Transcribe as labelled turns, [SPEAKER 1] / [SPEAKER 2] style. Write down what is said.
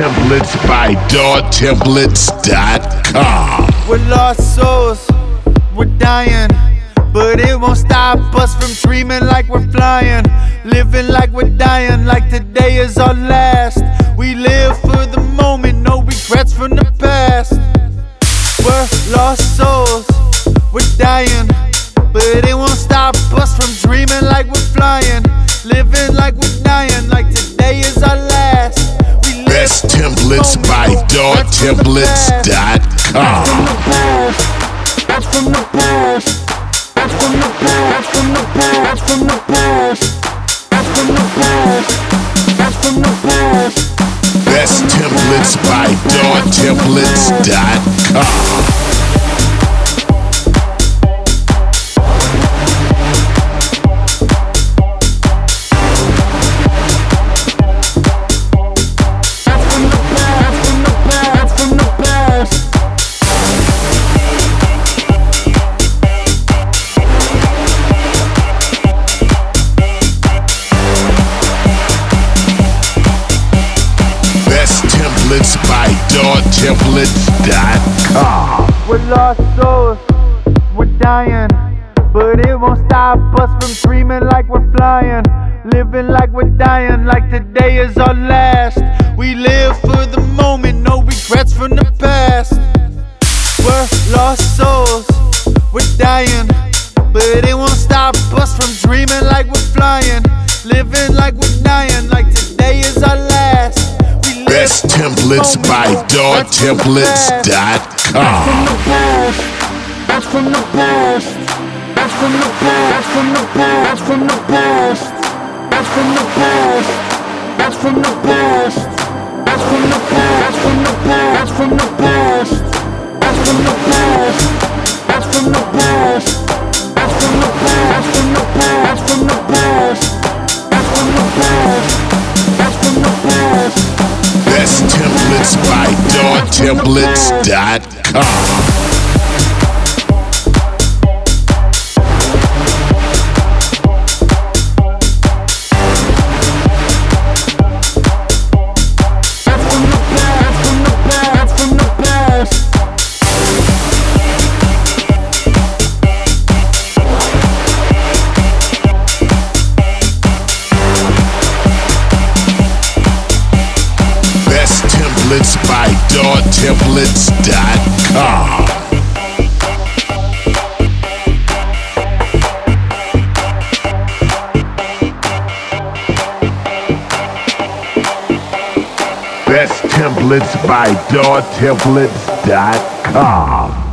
[SPEAKER 1] templates by DawTemplates.com.
[SPEAKER 2] We're lost souls, we're dying. But it won't stop us from dreaming like we're flying. Living like we're dying, like today is our last. We live for the moment, no regrets from the past. We're lost souls, we're dying. But it won't stop us from dreaming like we're flying. Living like we're dying, like today is our last.
[SPEAKER 1] Templates by. DawTemplates.com.
[SPEAKER 2] That's from the past. That's from the. That's from the. That's from the past. That's from the past. That's from the.
[SPEAKER 1] Best templates by DawTemplates.com.
[SPEAKER 2] We're lost souls, we're dying. But it won't stop us from dreaming like we're flying. Living like we're dying, like today is our last. We live for the moment, no regrets from the past. We're lost souls, we're dying. But it won't stop us from dreaming like we're flying. Living like we're dying,
[SPEAKER 1] templates by
[SPEAKER 2] no regrets from the past.
[SPEAKER 1] DawTemplates.com.
[SPEAKER 2] That's from the past. That's from the past. That's from the past. That's from the past. That's from the past. That's from the past. That's from the past. That's from the past. That's from the past. That's from the past. That's from the past. That's from the past. That's from the past.
[SPEAKER 1] templates.com. templates by DawTemplates.com. Best templates by DawTemplates.com.